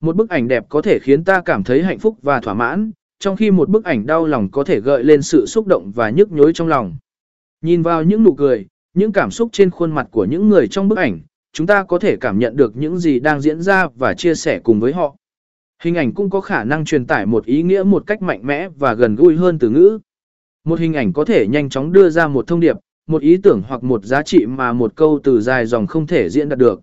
Một bức ảnh đẹp có thể khiến ta cảm thấy hạnh phúc và thỏa mãn, trong khi một bức ảnh đau lòng có thể gợi lên sự xúc động và nhức nhối trong lòng. Nhìn vào những nụ cười, những cảm xúc trên khuôn mặt của những người trong bức ảnh, chúng ta có thể cảm nhận được những gì đang diễn ra và chia sẻ cùng với họ. Hình ảnh cũng có khả năng truyền tải một ý nghĩa một cách mạnh mẽ và gần gũi hơn từ ngữ. Một hình ảnh có thể nhanh chóng đưa ra một thông điệp, một ý tưởng hoặc một giá trị mà một câu từ dài dòng không thể diễn đạt được.